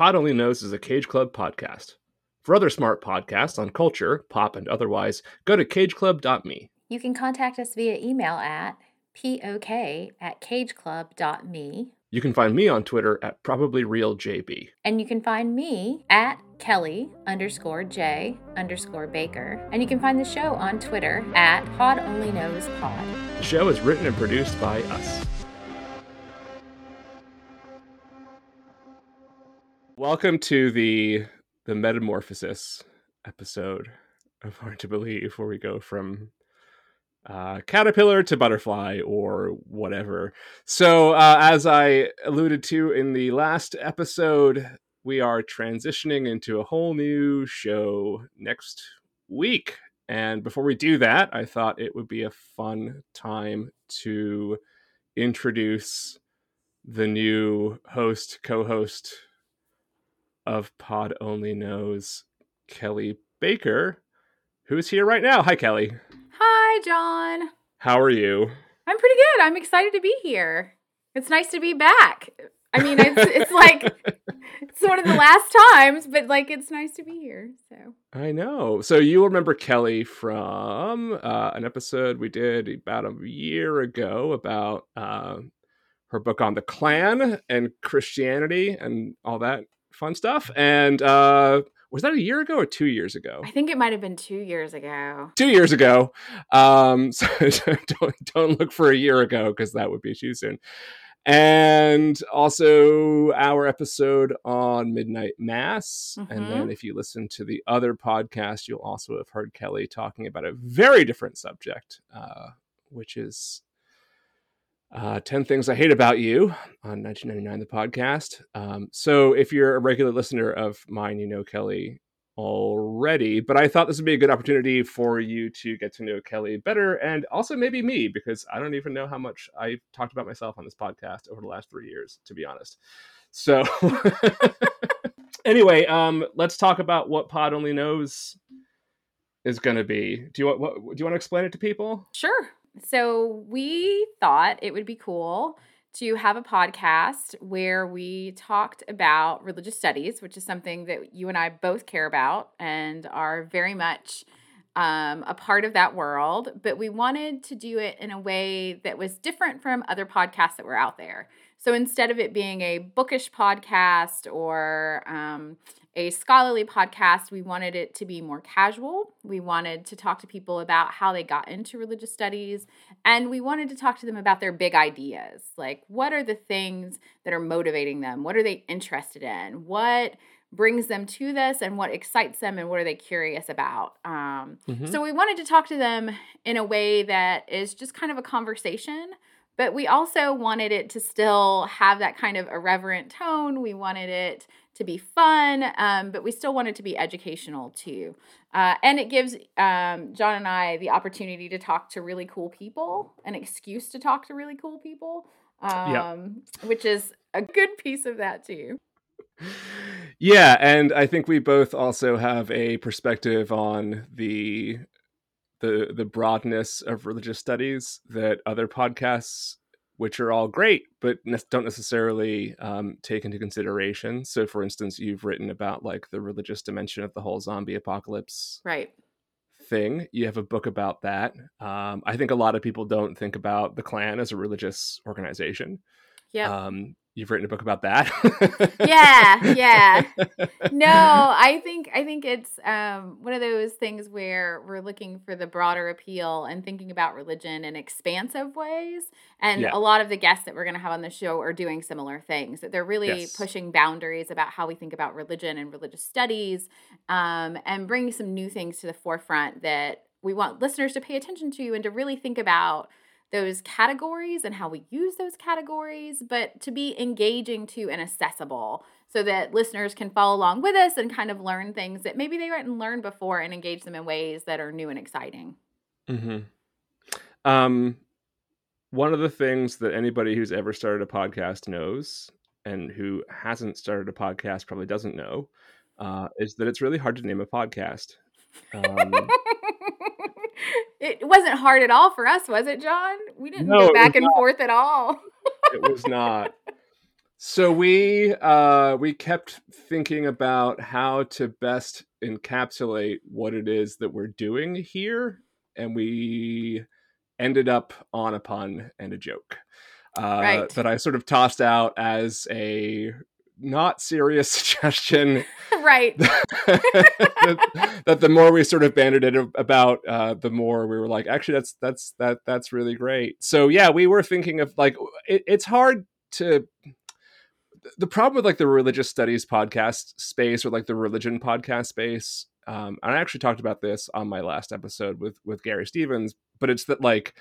Pod Only Knows is a Cage Club podcast. For other smart podcasts on culture, pop, and otherwise, go to cageclub.me. You can contact us via email at pok at cageclub.me. You can find me on Twitter at probablyrealjb. And you can find me at Kelly underscore J underscore Baker. And you can find the show on Twitter at Pod Only Knows Pod. The show is written and produced by us. Welcome to the the metamorphosis episode of Hard to Believe, where we go from uh, caterpillar to butterfly or whatever. So, uh, as I alluded to in the last episode, we are transitioning into a whole new show next week. And before we do that, I thought it would be a fun time to introduce the new host, co host of Pod Only Knows, Kelly Baker, who's here right now. Hi, Kelly. Hi, John. How are you? I'm pretty good. I'm excited to be here. It's nice to be back. I mean, it's it's like it's one of the last times, but like it's nice to be here. So I know. So you remember Kelly from uh, an episode we did about a year ago about uh, her book on the Klan and Christianity and all that fun stuff. And uh, was that a year ago or two years ago? I think it might have been two years ago. Two years ago. Um, so don't don't look for a year ago because that would be too soon. And also our episode on Midnight Mass. Mm-hmm. And then if you listen to the other podcast, you'll also have heard Kelly talking about a very different subject, uh, which is uh, 10 Things I Hate About You on 1999, the podcast. Um, so if you're a regular listener of mine, you know Kelly already, but I thought this would be a good opportunity for you to get to know Kelly better and also maybe me, because I don't even know how much I've talked about myself on this podcast over the last three years, to be honest. So anyway, um, let's talk about what Pod Only Knows is going to be. Do you want what, do you want to explain it to people? Sure. So we thought it would be cool to have a podcast where we talked about religious studies, which is something that you and I both care about and are very much um, a part of that world. But we wanted to do it in a way that was different from other podcasts that were out there. So instead of it being a bookish podcast or um, a scholarly podcast, we wanted it to be more casual. We wanted to talk to people about how they got into religious studies, and we wanted to talk to them about their big ideas. Like, what are the things that are motivating them? What are they interested in? What brings them to this and what excites them and what are they curious about um, mm-hmm. so we wanted to talk to them in a way that is just kind of a conversation but we also wanted it to still have that kind of irreverent tone we wanted it to be fun, um, but we still want it to be educational too. Uh, and it gives um, John and I the opportunity to talk to really cool people, an excuse to talk to really cool people, um, which is a good piece of that too. Yeah, and I think we both also have a perspective on the the the broadness of religious studies that other podcasts which are all great, but ne- don't necessarily um, take into consideration. So, for instance, you've written about like the religious dimension of the whole zombie apocalypse, right? Thing. You have a book about that. Um, I think a lot of people don't think about the Klan as a religious organization. Yeah. Um, you've written a book about that yeah yeah no i think i think it's um, one of those things where we're looking for the broader appeal and thinking about religion in expansive ways and yeah. a lot of the guests that we're going to have on the show are doing similar things that they're really yes. pushing boundaries about how we think about religion and religious studies um, and bringing some new things to the forefront that we want listeners to pay attention to and to really think about those categories and how we use those categories, but to be engaging to and accessible so that listeners can follow along with us and kind of learn things that maybe they didn't learned before and engage them in ways that are new and exciting. Mm-hmm. Um, one of the things that anybody who's ever started a podcast knows, and who hasn't started a podcast probably doesn't know, uh, is that it's really hard to name a podcast. Um, it wasn't hard at all for us, was it, John? We didn't no, go back and not. forth at all. it was not. So we uh, we kept thinking about how to best encapsulate what it is that we're doing here, and we ended up on a pun and a joke uh, right. that I sort of tossed out as a not serious suggestion. right. that, that, the more we sort of banded it about, uh, the more we were like, actually, that's that's that that's really great. So yeah, we were thinking of like it, it's hard to the problem with like the religious studies podcast space or like the religion podcast space um, and i actually talked about this on my last episode with with gary stevens but it's that like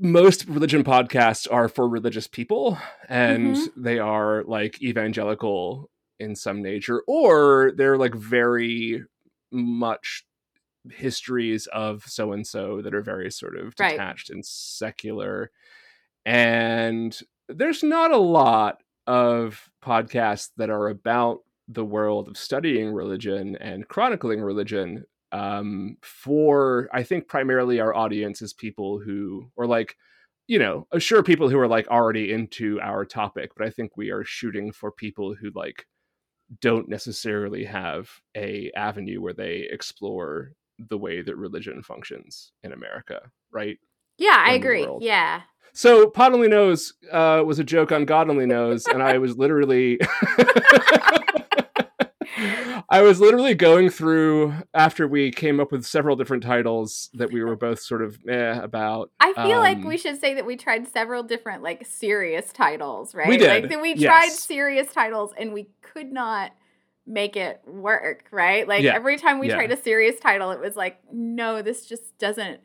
most religion podcasts are for religious people and mm-hmm. they are like evangelical in some nature or they're like very much histories of so and so that are very sort of detached right. and secular and there's not a lot of podcasts that are about the world of studying religion and chronicling religion um, for i think primarily our audience is people who or like you know uh, sure people who are like already into our topic but i think we are shooting for people who like don't necessarily have a avenue where they explore the way that religion functions in america right yeah i agree yeah so Pod Only Knows uh, was a joke on God only knows, and I was literally. I was literally going through after we came up with several different titles that we were both sort of eh about. I feel um, like we should say that we tried several different like serious titles, right? We did. Like that we tried yes. serious titles and we could not make it work, right? Like yeah. every time we yeah. tried a serious title, it was like, no, this just doesn't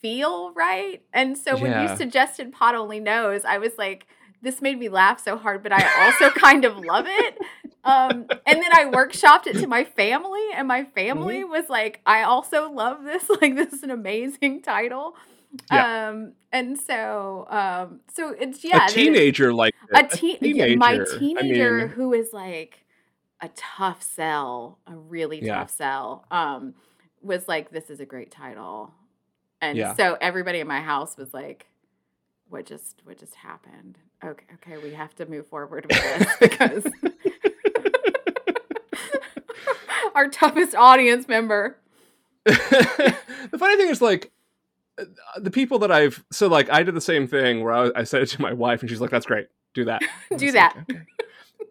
feel right. And so when yeah. you suggested Pod Only Knows, I was like, this made me laugh so hard, but I also kind of love it. Um, and then I workshopped it to my family, and my family mm-hmm. was like, I also love this. Like, this is an amazing title. Yeah. Um, and so, um, so it's yeah, a teenager like a, te- a teenager. my teenager I mean, who is like a tough sell, a really yeah. tough sell. Um, was like, this is a great title. And yeah. so everybody in my house was like, what just what just happened? Okay, okay, we have to move forward with this because our toughest audience member. the funny thing is like the people that I've so like I did the same thing where I, I said it to my wife and she's like, "That's great, do that, do that." Like, okay.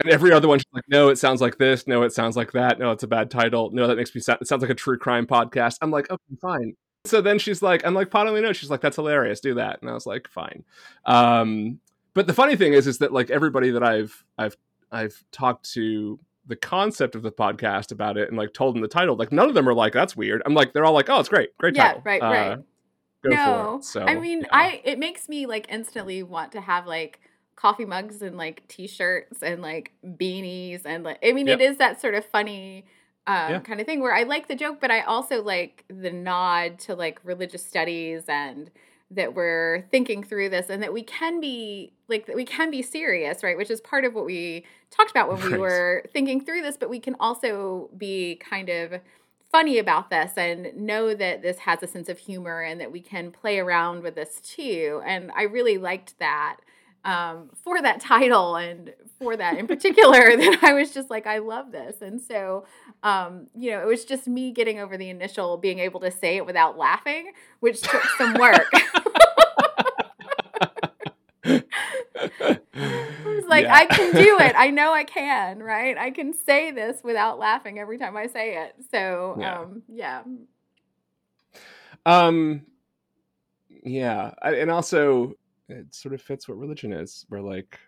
And every other one, she's like, "No, it sounds like this. No, it sounds like that. No, it's a bad title. No, that makes me sound. It sounds like a true crime podcast." I'm like, "Okay, fine." So then she's like, I'm like, only knows. She's like, that's hilarious. Do that. And I was like, fine. Um, but the funny thing is, is that like everybody that I've, I've, I've talked to the concept of the podcast about it and like told them the title, like none of them are like, that's weird. I'm like, they're all like, oh, it's great. Great job. yeah, title. right, uh, right. no, So, I mean, yeah. I, it makes me like instantly want to have like, coffee mugs and like t-shirts and like beanies and like I mean yep. it is that sort of funny um, yeah. kind of thing where I like the joke, but I also like the nod to like religious studies and that we're thinking through this and that we can be like that we can be serious, right? Which is part of what we talked about when right. we were thinking through this, but we can also be kind of funny about this and know that this has a sense of humor and that we can play around with this too. And I really liked that um, for that title and for that in particular that I was just like, I love this. And so, um, you know, it was just me getting over the initial being able to say it without laughing, which took some work. I was like, yeah. I can do it. I know I can, right? I can say this without laughing every time I say it. So, yeah. um, yeah. Um, yeah. I, and also, it sort of fits what religion is. We're like,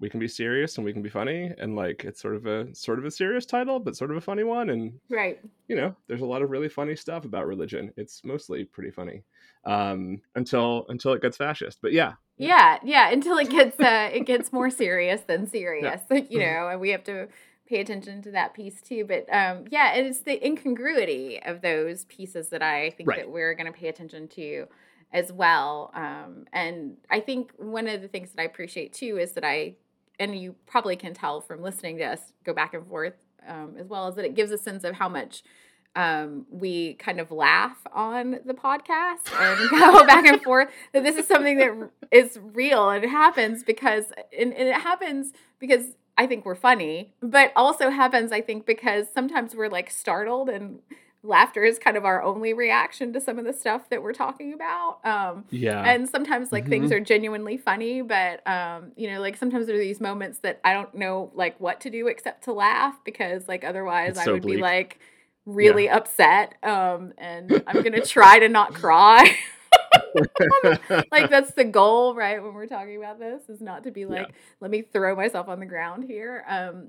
we can be serious and we can be funny and like it's sort of a sort of a serious title but sort of a funny one and right you know there's a lot of really funny stuff about religion it's mostly pretty funny um until until it gets fascist but yeah yeah yeah until it gets uh it gets more serious than serious yeah. you know and we have to pay attention to that piece too but um yeah it's the incongruity of those pieces that i think right. that we're going to pay attention to as well um and i think one of the things that i appreciate too is that i and you probably can tell from listening to us go back and forth um, as well, is that it gives a sense of how much um, we kind of laugh on the podcast and go back and forth that this is something that is real and it happens because and, and it happens because I think we're funny, but also happens I think because sometimes we're like startled and laughter is kind of our only reaction to some of the stuff that we're talking about. Um, yeah. And sometimes like Mhm. things are genuinely funny, but um, you know, like sometimes there are these moments that I don't know like what to do except to laugh because like otherwise I would be like really upset. Um, and I'm gonna try to not cry. like that's the goal, right? When we're talking about this, is not to be like, let me throw myself on the ground here. Um,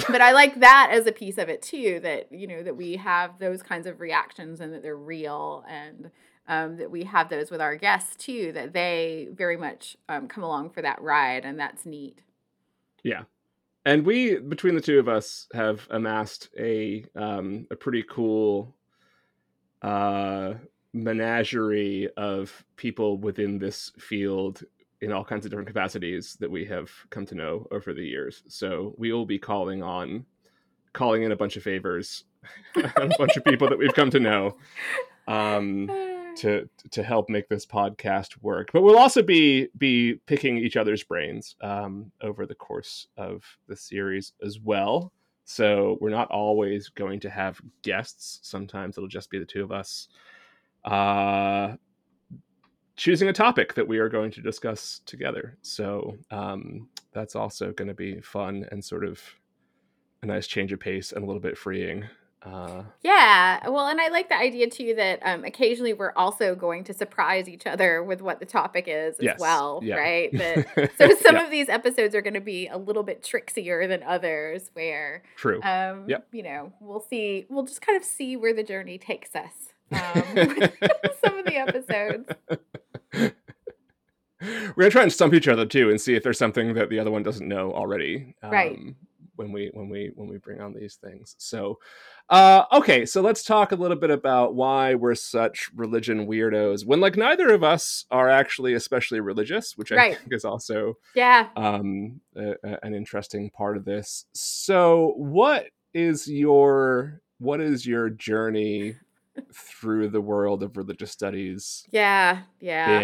but I like that as a piece of it too. That you know that we have those kinds of reactions and that they're real, and um, that we have those with our guests too. That they very much um, come along for that ride, and that's neat. Yeah. And we between the two of us have amassed a um a pretty cool uh menagerie of people within this field in all kinds of different capacities that we have come to know over the years. So we will be calling on calling in a bunch of favors a bunch of people that we've come to know. Um to to help make this podcast work. But we'll also be be picking each other's brains um, over the course of the series as well. So we're not always going to have guests. Sometimes it'll just be the two of us uh, choosing a topic that we are going to discuss together. So um, that's also going to be fun and sort of a nice change of pace and a little bit freeing. Uh, Yeah, well, and I like the idea too that um, occasionally we're also going to surprise each other with what the topic is as Yes, well, yeah. right? That so some Yeah. of these episodes are going to be a little bit trixier than others, where true. um, Yep. you know we'll see, we'll just kind of see where the journey takes us. Um, some of the episodes, We're gonna try and stump each other too, and see if there's something that the other one doesn't know already. Um, Right. When we when we when we bring on these things. So, uh, okay, so let's talk a little bit about why we're such religion weirdos. When like neither of us are actually especially religious, which I Right. think is also yeah, um, a, a- an interesting part of this. So, what is your what is your journey through the world of religious studies yeah, yeah.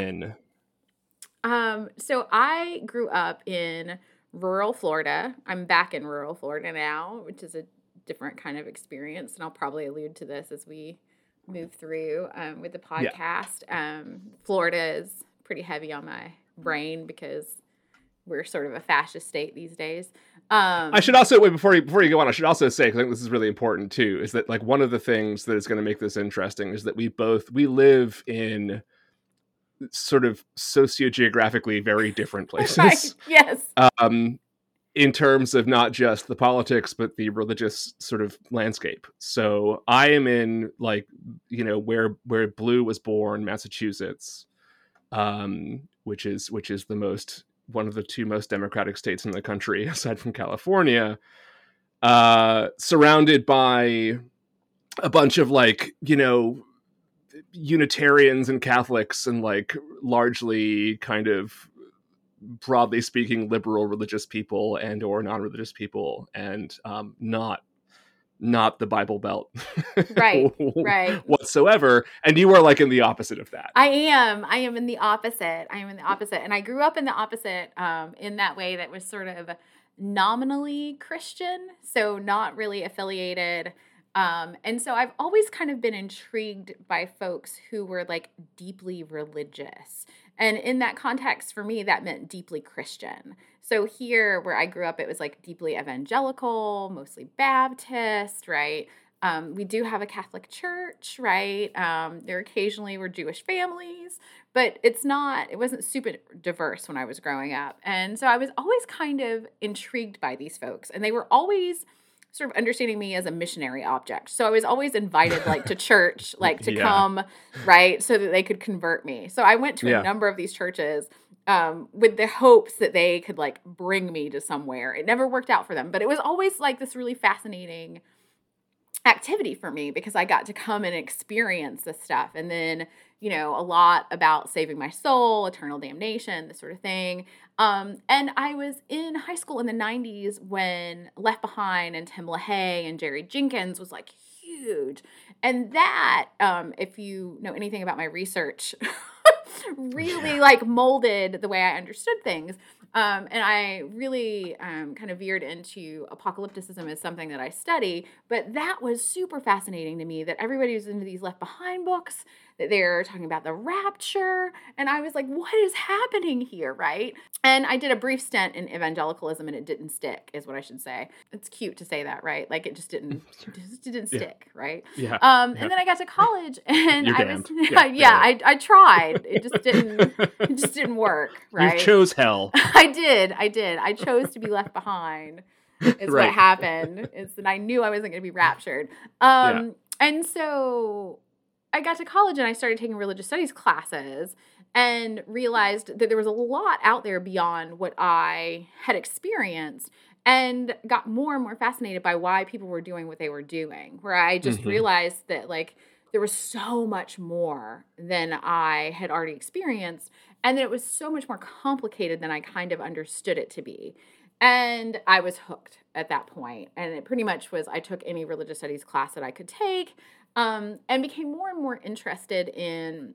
Um, so I grew up in rural Florida. I'm back in rural Florida now, which is a different kind of experience, and I'll probably allude to this as we move through um, with the Yeah. podcast. Um, Florida is pretty heavy on my brain because we're sort of a fascist state these days. Um, I should also wait before you before you go on. I should also say 'cause I think this is really important too. Is that like one of the things that is going to make this interesting is that we both we live in sort of sociogeographically very different places. right? Yes. um, in terms of not just the politics but the religious sort of landscape. So I am in like you know where where Blue was born, Massachusetts, um, which is which is the most one of the two most democratic states in the country aside from California. Uh, surrounded by a bunch of like you know Unitarians and Catholics and like largely kind of broadly speaking liberal religious people and or non-religious people and um, not not the bible belt Right, right. whatsoever and you are like in the opposite of that I am. I am in the opposite. I am in the opposite. And I grew up in the opposite um, in that way that was sort of nominally Christian, so not really affiliated. Um, and so I've always kind of been intrigued by folks who were like deeply religious. And in that context, for me, that meant deeply Christian. So here, where I grew up, it was like deeply evangelical, mostly Baptist, right? Um, we do have a Catholic church, right? Um, there occasionally were Jewish families, but it's not, it wasn't super diverse when I was growing up. And so I was always kind of intrigued by these folks, and they were always sort of understanding me as a missionary object. So I was always invited like to church, like to Yeah. come, right, so that they could convert me. So I went to Yeah. a number of these churches um, with the hopes that they could like bring me to somewhere. It never worked out for them, but it was always like this really fascinating activity for me because I got to come and experience this stuff. And then, you know, a lot about saving my soul, eternal damnation, this sort of thing. Um, and I was in high school in the 90s when Left Behind and Tim LaHaye and Jerry Jenkins was like huge. And that, um, if you know anything about my research, really like molded the way I understood things. Um, and I really um, kind of veered into apocalypticism as something that I study. But that was super fascinating to me that everybody was into these left behind books that they're talking about the rapture. And I was like, what is happening here, right? And I did a brief stint in evangelicalism and it didn't stick, is what I should say. It's cute to say that, right? Like it just didn't, just didn't yeah. stick, right? Yeah. Um, yeah. and then I got to college and You're I damned. was, Yeah, yeah, I, I tried. It just didn't, it just didn't work, right? You chose hell. I did. I did. I chose to be left behind. Is Right. what happened. Is that I knew I wasn't going to be raptured. Um, and so I got to college and I started taking religious studies classes and realized that there was a lot out there beyond what I had experienced and got more and more fascinated by why people were doing what they were doing. Where I just Mhm. realized that like there was so much more than I had already experienced and that it was so much more complicated than I kind of understood it to be. And I was hooked at that point. And it pretty much was I took any religious studies class that I could take um, and became more and more interested in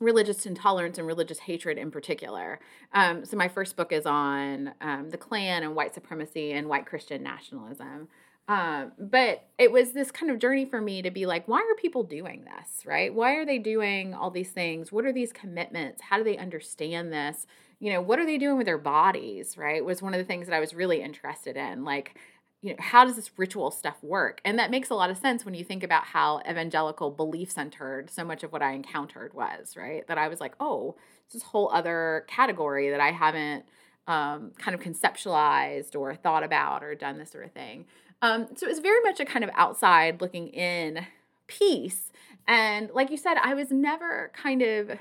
religious intolerance and religious hatred in particular. Um, so my first book is on um, the Klan and white supremacy and white Christian nationalism. Um, but it was this kind of journey for me to be like, why are people doing this, right? Why are they doing all these things? What are these commitments? How do they understand this? You know, what are they doing with their bodies, right? Was one of the things that I was really interested in. Like, you know, how does this ritual stuff work? And that makes a lot of sense when you think about how evangelical belief centered so much of what I encountered was, right? That I was like, oh, it's this whole other category that I haven't um, kind of conceptualized or thought about or done this sort of thing. Um, so it was very much a kind of outside looking in piece. And like you said, I was never kind of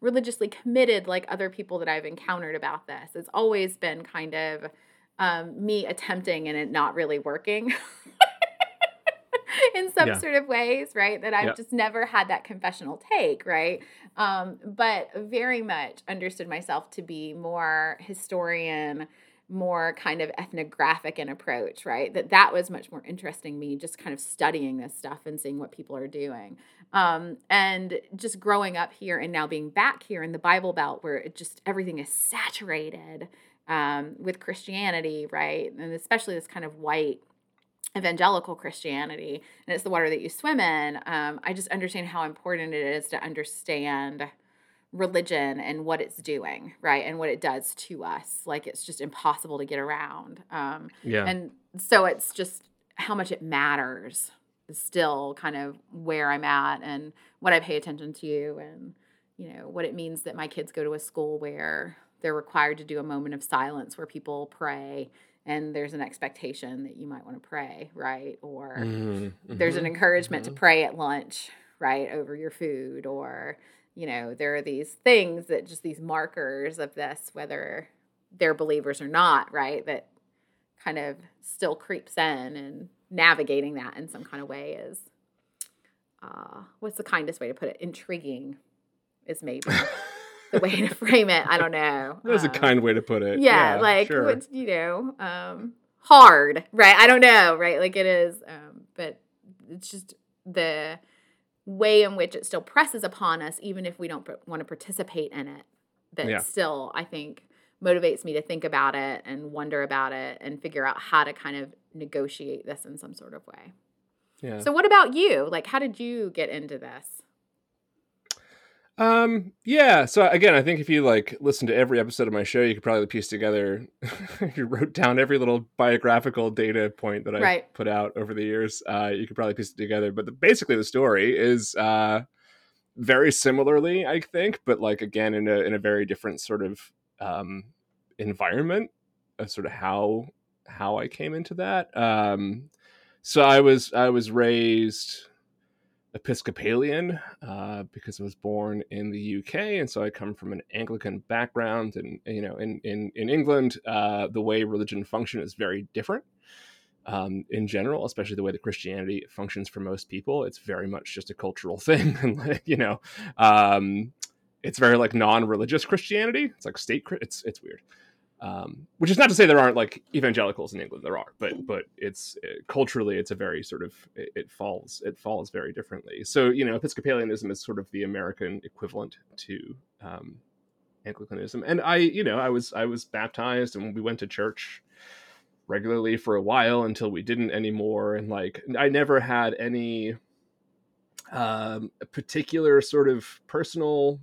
religiously committed like other people that I've encountered about this. It's always been kind of um, me attempting and it not really working in some Yeah. sort of ways, right? That I've Yeah. just never had that confessional take, right? Um, but very much understood myself to be more historian, more kind of ethnographic in approach, right? That that was much more interesting me, just kind of studying this stuff and seeing what people are doing. Um, and just growing up here and now being back here in the Bible Belt, where it just everything is saturated um, with Christianity, right? And especially this kind of white evangelical Christianity, and it's the water that you swim in. Um, I just understand how important it is to understand religion and what it's doing, right? And what it does to us. Like it's just impossible to get around. Um, Yeah. and so it's just how much it matters is still kind of where I'm at and what I pay attention to and you know what it means that my kids go to a school where they're required to do a moment of silence where people pray and there's an expectation that you might want to pray, right? Or Mhm, there's an mhm, encouragement mhm. to pray at lunch, right, over your food or you know, there are these things that just these markers of this whether they're believers or not, right? That kind of still creeps in and navigating that in some kind of way is uh what's the kindest way to put it? Intriguing is maybe the way to frame it. I don't know. That's a Um, kind way to put it. yeah, like sure. what's you know um hard right i don't know right like it is um but it's just the way in which it still presses upon us even if we don't pr- want to participate in it that Yeah. still i think motivates me to think about it and wonder about it and figure out how to kind of negotiate this in some sort of way yeah. so what about you like how did you get into this Um, yeah. So again, I think if you like listen to every episode of my show, you could probably piece together. you wrote down every little biographical data point that I Right. put out over the years. Uh, you could probably piece it together. But the, basically, the story is uh, very similarly, I think, but like again in a in a very different sort of um, environment. Of sort of how how I came into that. Um, so I was I was raised Episcopalian uh, because I was born in the UK, and so I come from an Anglican background. And you know, in in in England, uh, the way religion function is very different. Um, in general, especially the way that Christianity functions for most people, it's very much just a cultural thing, and like, you know, um, it's very like non-religious Christianity. It's like state. It's it's weird. Um, which is not to say there aren't like evangelicals in England. There are, but but it's it, culturally it's a very sort of it, it, falls it falls very differently. So you know, Episcopalianism is sort of the American equivalent to um, Anglicanism, and I you know I was I was baptized and we went to church regularly for a while until we didn't anymore, and like I never had any um, particular sort of personal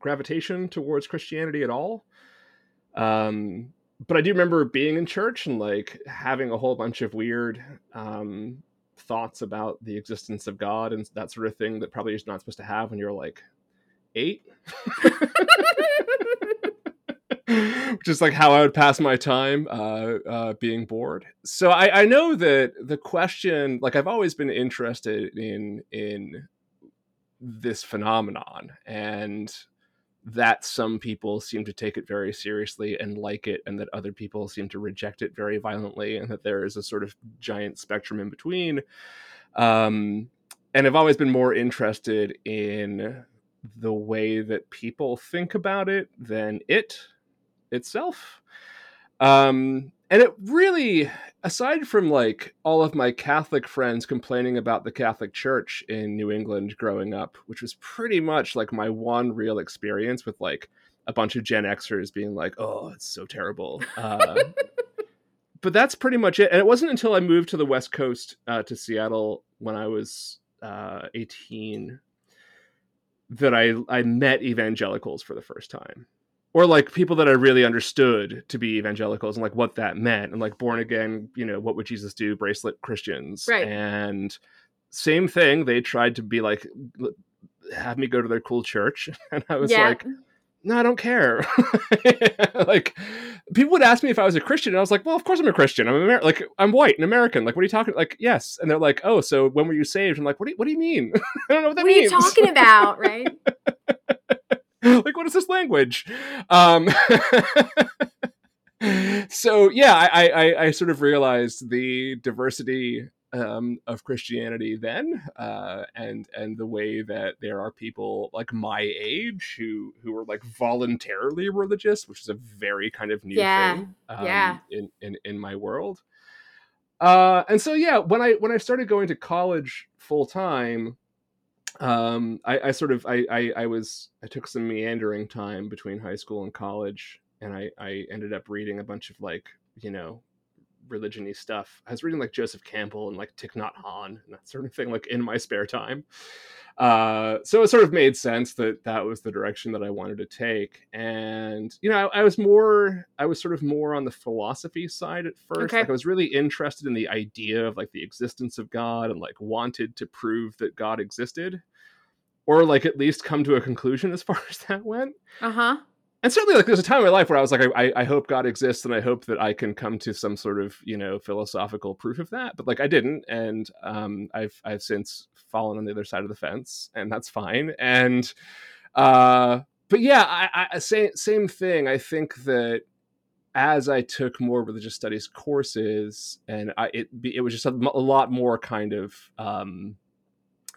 gravitation towards Christianity at all. Um, but I do remember being in church and like having a whole bunch of weird um, thoughts about the existence of God and that sort of thing that probably is not supposed to have when you're like eight. Which is like how I would pass my time uh, uh, being bored. So I, I know that the question, like I've always been interested in in this phenomenon and that some people seem to take it very seriously and like it, and that other people seem to reject it very violently, and that there is a sort of giant spectrum in between. Um, and I've always been more interested in the way that people think about it than it itself. Um, and it really aside from like all of my catholic friends complaining about the catholic church in new england growing up which was pretty much like my one real experience with like a bunch of gen xers being like oh it's so terrible. Uh, but that's pretty much it. And it wasn't until i moved to the west coast uh, to seattle when i was uh, 18 that I, I met evangelicals for the first time or like people that I really understood to be evangelicals and like what that meant and like born again, you know, what would Jesus do? Bracelet Christians. Right. And same thing. They tried to be like, have me go to their cool church. And I was yeah. like, no, I don't care. like people would ask me if I was a Christian, and I was like, well, of course I'm a Christian. I'm Amer- like I'm white and American. Like, what are you talking? Like, yes. And they're like, oh, so when were you saved? I'm like, what do you, what do you mean? I don't know what that what means. What are you talking about? Right. like what is this language um so yeah I, I i sort of realized the diversity um, of Christianity then, uh, and and the way that there are people like my age who who are like voluntarily religious, which is a very kind of new yeah. thing, um, yeah, in in in my world. Uh, and so yeah, when I when I started going to college full time, um, I, I, sort of I, I, I was I took some meandering time between high school and college, and I I ended up reading a bunch of like you know religiony stuff. I was reading like Joseph Campbell and like Thich Nhat Hanh and that sort of thing like in my spare time. Uh, so it sort of made sense that that was the direction that I wanted to take. And you know, I, I was more I was sort of more on the philosophy side at first. Okay. Like I was really interested in the idea of like the existence of God and like wanted to prove that God existed. Or like at least come to a conclusion as far as that went. Uh-huh and certainly like there's a time in my life where i was like I, I hope god exists and i hope that i can come to some sort of you know philosophical proof of that but like i didn't and um i've i've since fallen on the other side of the fence and that's fine and uh but yeah i i same same thing. I think that as I took more religious studies courses, and I, it it was just a, a lot more kind of um,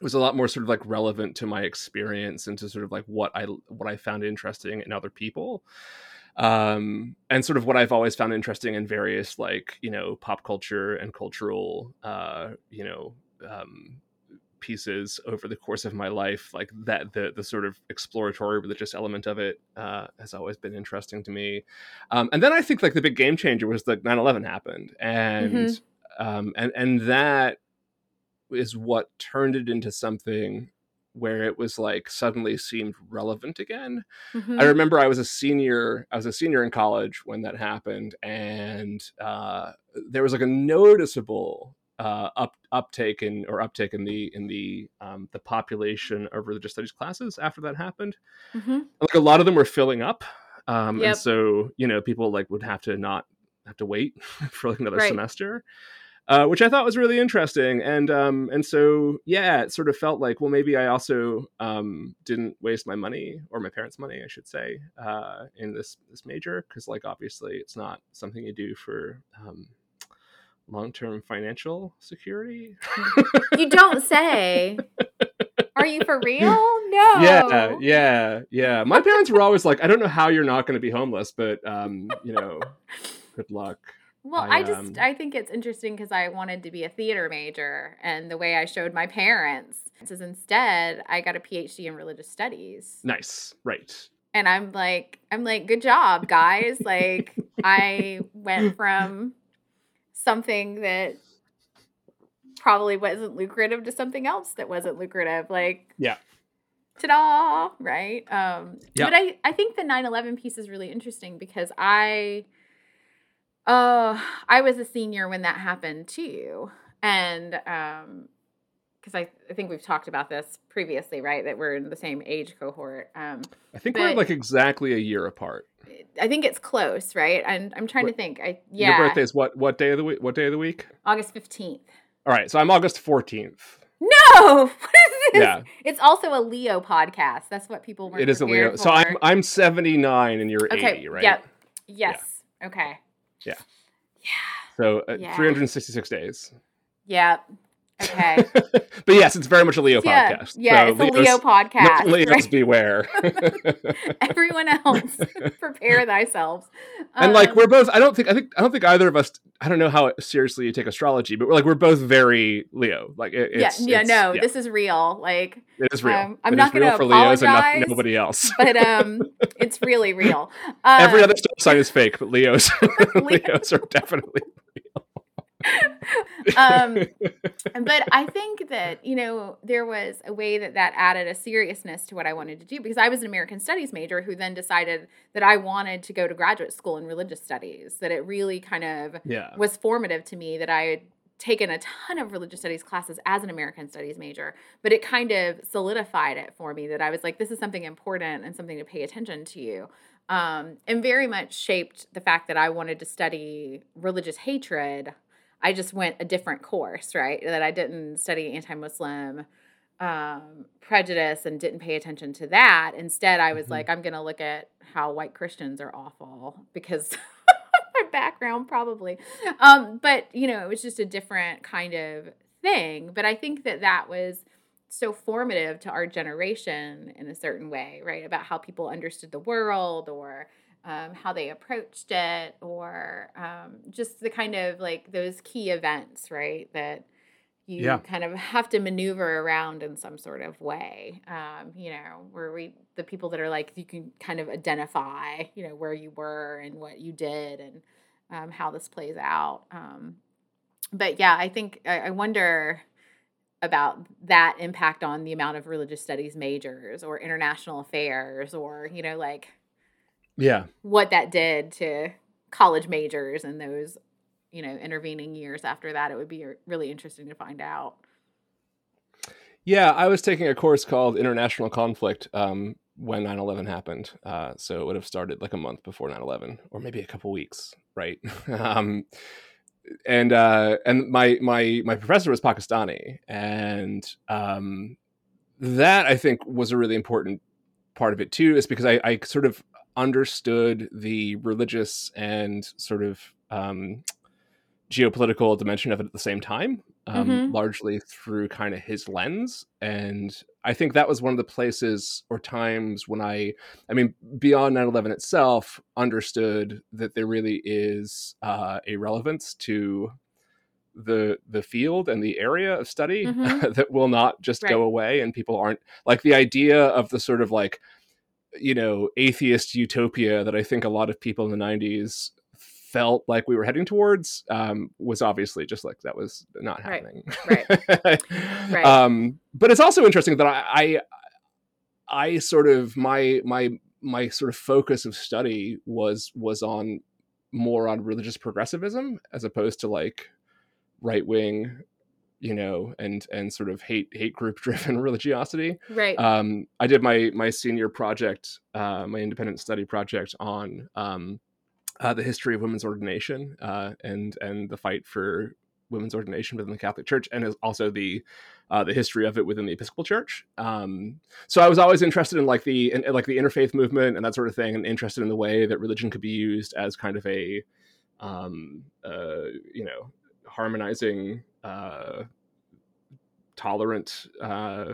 was a lot more sort of like relevant to my experience and to sort of like what I what I found interesting in other people. Um, and sort of what I've always found interesting in various like, you know, pop culture and cultural uh, you know, um, pieces over the course of my life like that the the sort of exploratory religious element of it uh, has always been interesting to me um, and then i think like the big game changer was that 9-11 happened and mm-hmm. um, and and that is what turned it into something where it was like suddenly seemed relevant again. Mm-hmm. I remember I was a senior, I was a senior in college when that happened, and uh, there was like a noticeable uh, up uptake in or uptake in the in the um, the population of religious studies classes after that happened. Mm-hmm. Like a lot of them were filling up, um, yep. and so you know people like would have to not have to wait for like another right. semester uh, which I thought was really interesting. And um, and so yeah, it sort of felt like well maybe I also um, didn't waste my money or my parents' money, I should say, uh, in this this major because like obviously it's not something you do for. Um, long-term financial security you don't say are you for real no. Yeah, yeah, yeah. My parents were always like, I don't know how you're not going to be homeless, but um, you know, good luck. Well, I, I, just um, I think it's interesting because I wanted to be a theater major, and the way I showed my parents is instead I got a PhD in religious studies, Nice, right? and I'm like I'm like good job guys, like I went from something that probably wasn't lucrative to something else that wasn't lucrative, like Yeah. ta-da, right? Um, Yeah. But I, I think the 9-11 piece is really interesting because I, uh, I was a senior when that happened too. And um, because I, I think we've talked about this previously, right? That we're in the same age cohort. Um, I think we're like exactly a year apart. I think it's close, right? And I'm trying to think. I yeah, Your birthday is what? What day of the week? What day of the week? August 15th. All right, so I'm August 14th. No, what is this? Yeah. It's also a Leo podcast. That's what people were. It is a Leo. So I'm I'm 79 and you're okay. 80, right? Yep. Yes. Okay. Yeah. Yeah. So uh, Yeah. 366 days. Yep. Okay. but yes, it's very much a Leo yeah. podcast. Yeah. So it's a Leo podcast. no, Leos right? beware. Everyone else, prepare thyself. and like Um, we're both I don't think I think I don't think either of us I don't know how seriously you take astrology, but we're like we're both very Leo. Like it, yeah, it's, yeah, it's- no, yeah, this is real. Like, it is real. um, I'm It not gonna for Leos and not, nobody else. but um, it's really real. Um, Every other star sign is fake, but Leos Leos are definitely um, but I think that you know there was a way that that added a seriousness to what I wanted to do because I was an American Studies major who then decided that I wanted to go to graduate school in religious studies. That it really kind of yeah. was formative to me that I had taken a ton of religious studies classes as an American studies major, but it kind of solidified it for me that I was like, this is something important and something to pay attention to. Um, and very much shaped the fact that I wanted to study religious hatred. I just went a different course, right? That I didn't study anti Muslim um, prejudice and didn't pay attention to that. Instead, I was Mhm. like, I'm going to look at how white Christians are awful because my background probably. Um, but you know, it was just a different kind of thing. But I think that that was so formative to our generation in a certain way, right? About how people understood the world or um, how they approached it, or um, just the kind of like those key events, right? That you Yeah. kind of have to maneuver around in some sort of way. Um, you know, where we, the people that are like, you can kind of identify, you know, where you were and what you did and um, how this plays out. Um, but yeah, I think, I, I wonder about that impact on the amount of religious studies majors or international affairs or, you know, like Yeah. what that did to college majors and those you know intervening years after that it would be really interesting to find out Yeah, I was taking a course called International Conflict um, when 9/11 happened. Uh, so it would have started like a month before 9/11, or maybe a couple weeks, right? um, and uh, and my my my professor was Pakistani, and um, that I think was a really important part of it too, is because I, I sort of understood the religious and sort of um, geopolitical dimension of it at the same time, um, Mhm. largely through kind of his lens. And I think that was one of the places or times when I, I mean, beyond 9 11 itself, understood that there really is uh, a relevance to the the field and the area of study Mhm. that will not just go away and people aren't like the idea of the sort of like you know atheist utopia that i think a lot of people in the 90s felt like we were heading towards um, was obviously just like that was not Right. happening Right. Right. um, but it's also interesting that I, I i sort of my my my sort of focus of study was was on more on religious progressivism as opposed to like right wing you know and and sort of hate hate group driven religiosity right um, I did my my senior project, uh, my independent study project on um, uh, the history of women's ordination uh, and and the fight for women's ordination within the Catholic Church, and is also the uh, the history of it within the Episcopal Church. Um, so I was always interested in like the in, like the interfaith movement and that sort of thing, and interested in the way that religion could be used as kind of a um, uh, you know harmonizing. Uh, tolerant uh,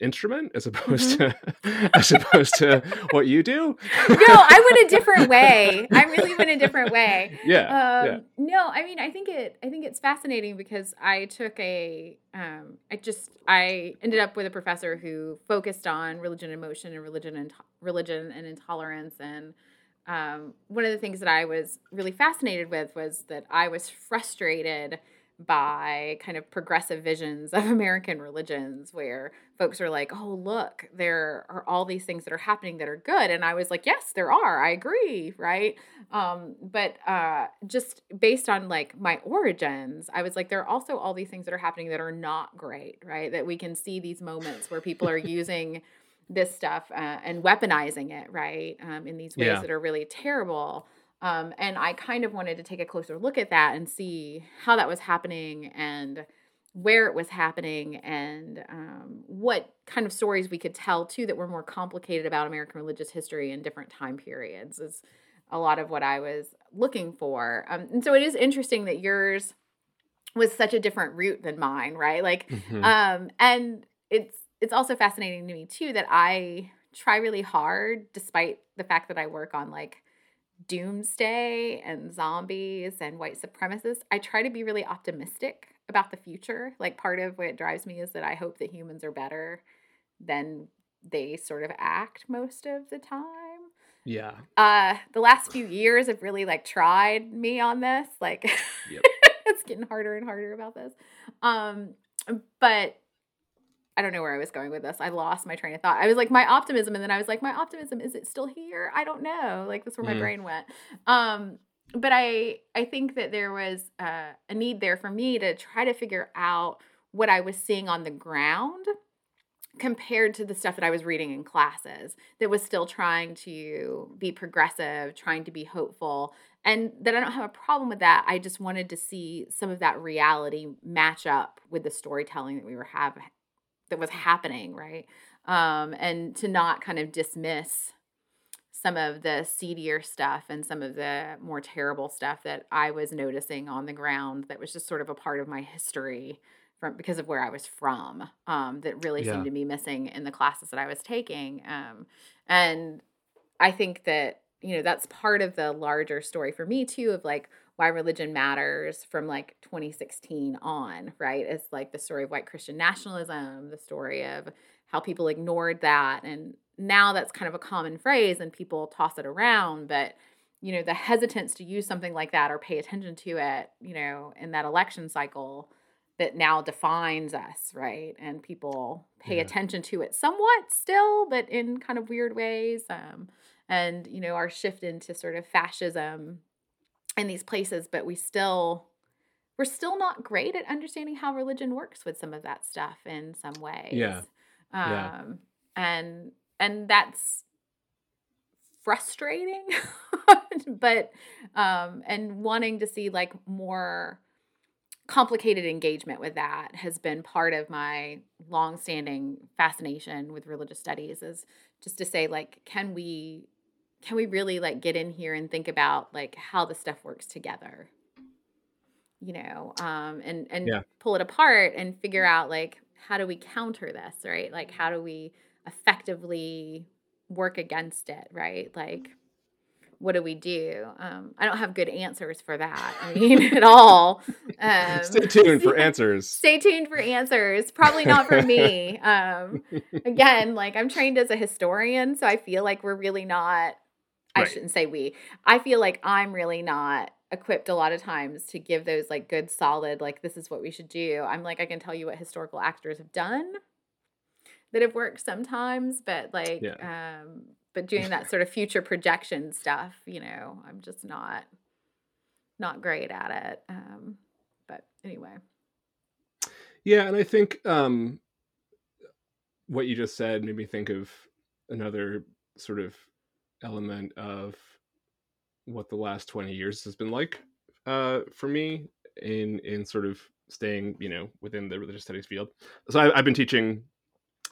instrument as opposed mm-hmm. to as opposed to what you do no i went a different way i really went a different way yeah, um, yeah. no i mean i think it i think it's fascinating because i took a um i just i ended up with a professor who focused on religion and emotion and religion and religion and intolerance and um, one of the things that i was really fascinated with was that i was frustrated by kind of progressive visions of American religions where folks are like, oh, look, there are all these things that are happening that are good. And I was like, yes, there are. I agree. Right. Um, but uh, just based on like my origins, I was like, there are also all these things that are happening that are not great. Right. That we can see these moments where people are using this stuff uh, and weaponizing it. Right. Um, in these ways yeah. that are really terrible. Um, and I kind of wanted to take a closer look at that and see how that was happening and where it was happening and um, what kind of stories we could tell too that were more complicated about American religious history in different time periods is a lot of what I was looking for. Um, and so it is interesting that yours was such a different route than mine, right? Like, mm-hmm. um, and it's it's also fascinating to me too that I try really hard, despite the fact that I work on like doomsday and zombies and white supremacists, I try to be really optimistic about the future. Like part of what drives me is that I hope that humans are better than they sort of act most of the time. Yeah. Uh the last few years have really like tried me on this. Like yep. it's getting harder and harder about this. Um but I don't know where I was going with this. I lost my train of thought. I was like my optimism, and then I was like, my optimism is it still here? I don't know. Like that's where my mm. brain went. Um, but I I think that there was uh, a need there for me to try to figure out what I was seeing on the ground compared to the stuff that I was reading in classes that was still trying to be progressive, trying to be hopeful, and that I don't have a problem with that. I just wanted to see some of that reality match up with the storytelling that we were having that was happening, right? Um, and to not kind of dismiss some of the seedier stuff and some of the more terrible stuff that I was noticing on the ground that was just sort of a part of my history from because of where I was from um, that really yeah. seemed to be missing in the classes that I was taking. Um, and I think that you know that's part of the larger story for me too of like why religion matters from like 2016 on, right? It's like the story of white Christian nationalism, the story of how people ignored that. And now that's kind of a common phrase and people toss it around. But, you know, the hesitance to use something like that or pay attention to it, you know, in that election cycle that now defines us, right? And people pay yeah. attention to it somewhat still, but in kind of weird ways. Um, and, you know, our shift into sort of fascism in these places, but we still we're still not great at understanding how religion works with some of that stuff in some ways. Yeah. Um, yeah. and and that's frustrating but um and wanting to see like more complicated engagement with that has been part of my long-standing fascination with religious studies is just to say like can we can we really like get in here and think about like how the stuff works together? You know um and and yeah. pull it apart and figure out like how do we counter this right? Like how do we effectively work against it right? Like what do we do? Um i don't have good answers for that i mean at all. Um, stay tuned for answers. stay tuned for answers probably not for me. Um again like i'm trained as a historian so i feel like we're really not I right. shouldn't say we. I feel like I'm really not equipped a lot of times to give those like good solid like this is what we should do. I'm like I can tell you what historical actors have done that have worked sometimes, but like yeah. um but doing that sort of future projection stuff, you know, I'm just not not great at it. Um but anyway. Yeah, and I think um what you just said made me think of another sort of element of what the last 20 years has been like uh, for me in in sort of staying you know within the religious studies field so I, have been teaching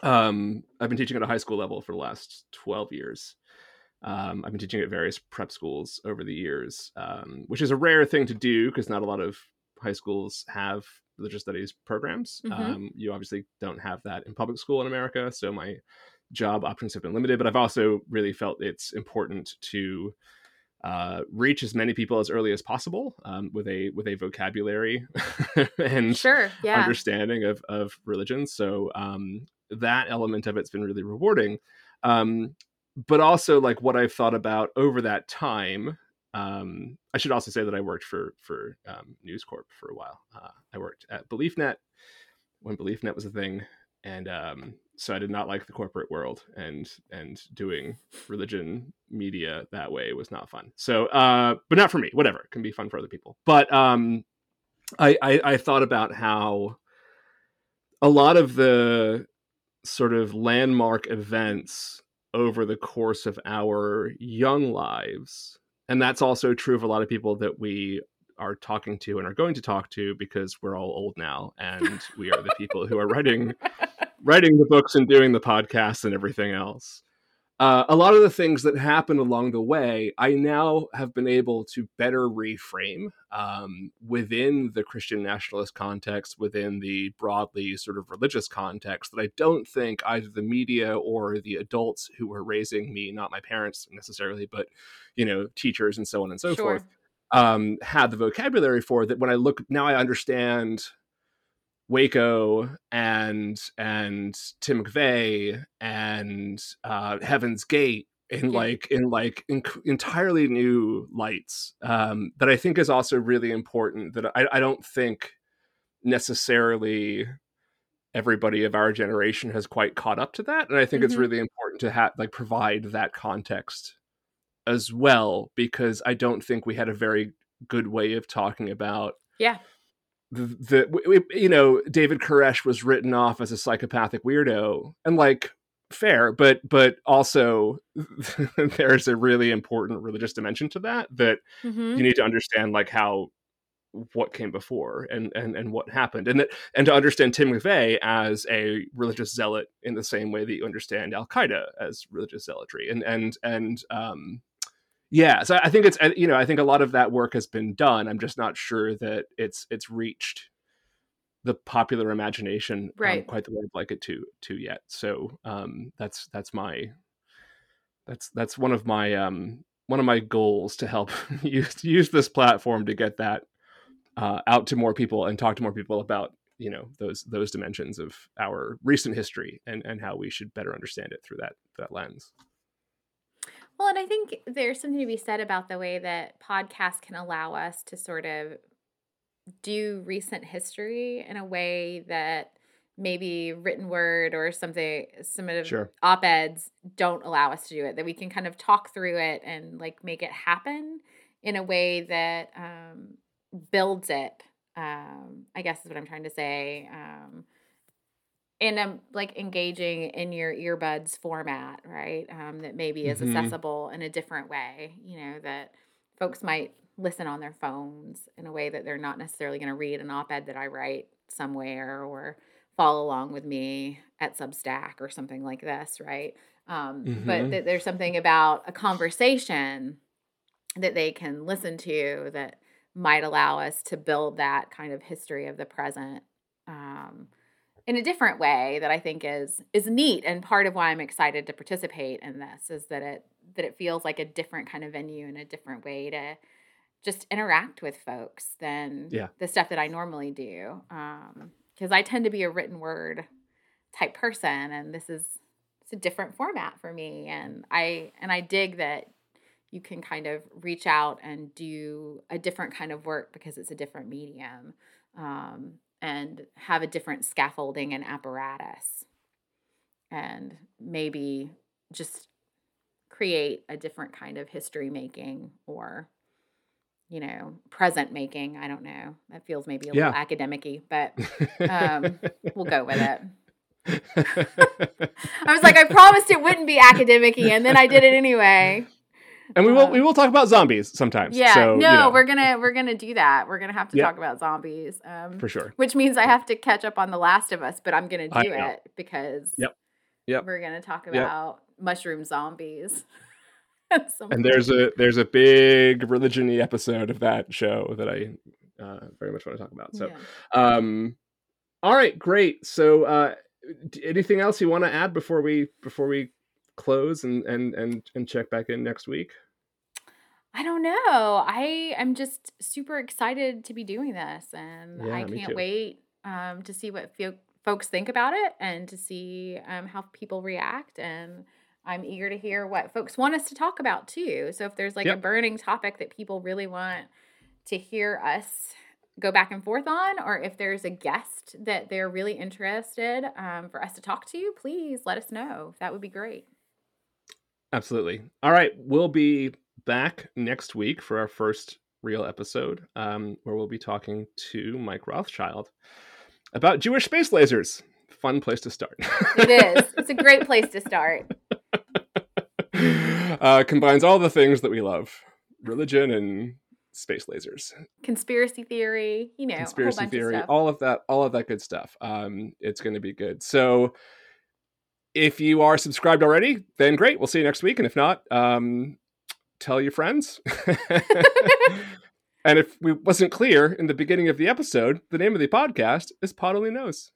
um, i've been teaching at a high school level for the last 12 years um, i've been teaching at various prep schools over the years um, which is a rare thing to do because not a lot of high schools have religious studies programs. Mhm. Um, you obviously don't have that in public school in America, so my job options have been limited. But I've also really felt it's important to uh, reach as many people as early as possible um, with a with a vocabulary and Sure. Yeah. understanding of of religion. So um, that element of it's been really rewarding. Um, but also like what I've thought about over that time. Um, I should also say that I worked for for um, News Corp for a while. Uh, I worked at BeliefNet when BeliefNet was a thing, and um, so I did not like the corporate world, and and doing religion media that way was not fun. So, uh, but not for me. Whatever, it can be fun for other people. But um, I, I I thought about how a lot of the sort of landmark events over the course of our young lives, and that's also true of a lot of people that we are talking to and are going to talk to because we're all old now and we are the people who are writing writing the books and doing the podcasts and everything else. Uh, a lot of the things that happened along the way, I now have been able to better reframe um, within the Christian nationalist context, within the broadly sort of religious context, that I don't think either the media or the adults who were raising me, not my parents necessarily, but you know, teachers and so on and so Sure. forth, um, had the vocabulary for. That when I look now, I understand Waco and and Tim McVeigh and uh, Heaven's Gate in Yeah. like in like in, entirely new lights um, that I think is also really important. That I, I don't think necessarily everybody of our generation has quite caught up to that, and I think it's Mhm. really important to have like provide that context as well because I don't think we had a very good way of talking about Yeah. the, the you know David Koresh was written off as a psychopathic weirdo and like fair but but also there's a really important religious dimension to that that hmm you need to understand like how what came before and and and what happened and that and to understand Tim McVeigh as a religious zealot in the same way that you understand Al Qaeda as religious zealotry and and and um yeah so I think it's uh, you know I think a lot of that work has been done. I'm just not sure that it's it's reached the popular imagination um, quite the way I'd like it to to yet. So um that's that's my that's that's one of my um one of my goals to help use use this platform to get that uh, out to more people and talk to more people about you know those those dimensions of our recent history and and how we should better understand it through that that lens Well, and I think there's something to be said about the way that podcasts can allow us to sort of do recent history in a way that maybe written word or something some of Sure. op-eds don't allow us to do it that we can kind of talk through it and like make it happen in a way that um, builds it um, i guess is what i'm trying to say um, in a like engaging in your earbuds format right um, that maybe is Mhm. accessible in a different way you know that folks might listen on their phones in a way that they're not necessarily going to read an op-ed that i write somewhere or follow along with me at substack or something like this right um, but Mhm. that there's something about a conversation that they can listen to that might allow us to build that kind of history of the present um, in a different way that I think is is neat and part of why I'm excited to participate in this is that it that it feels like a different kind of venue and a different way to just interact with folks than Yeah. the stuff that I normally do Um because I tend to be a written word type person and this is it's a different format for me and I and I dig that you can kind of reach out and do a different kind of work because it's a different medium um, and have a different scaffolding and apparatus. And maybe just create a different kind of history making or you know present making. I don't know. That feels maybe a Yeah. little academic-y but um, we'll go with it. I was like i promised it wouldn't be academic-y and then i did it anyway and we will we will talk about zombies sometimes yeah so, no you know, we're gonna we're gonna do that we're gonna have to Yeah. talk about zombies um for sure which means i have to catch up on the last of us but i'm gonna I do know. it because Yep. Yep. we're gonna talk Yep. about mushroom zombies and there's a there's a big religion-y episode of that show that I uh, very much want to talk about. So, yeah. um, all right, great. So, uh, anything else you want to add before we before we close and and and and check back in next week? I don't know. I am just super excited to be doing this, and yeah, I can't wait um, to see what fo- folks think about it and to see um, how people react. And I'm eager to hear what folks want us to talk about too. So if there's like yep. a burning topic that people really want to hear us go back and forth on, or if there's a guest that they're really interested um, for us to talk to, please let us know. That would be great. Absolutely. All right. We'll be back next week for our first real episode um, where we'll be talking to Mike Rothschild about Jewish space lasers. Fun place to start. it is. It's a great place to start. Uh, combines all the things that we love religion and space lasers conspiracy theory you know conspiracy theory of all of that all of that good stuff um it's going to be good so if you are subscribed already then great. We'll see you next week. And if not um tell your friends. And if we wasn't clear in the beginning of the episode the name of the podcast is pod only knows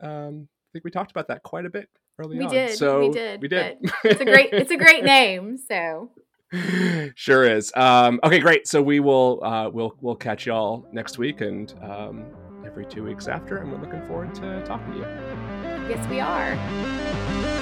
um i think we talked about that quite a bit early we on. did. So we did we did. it's a great it's a great name so. Sure is. Um, okay, great. So we will uh, we'll we'll catch y'all next week and um, every two weeks after, and we're looking forward to talking to you. Yes, we are.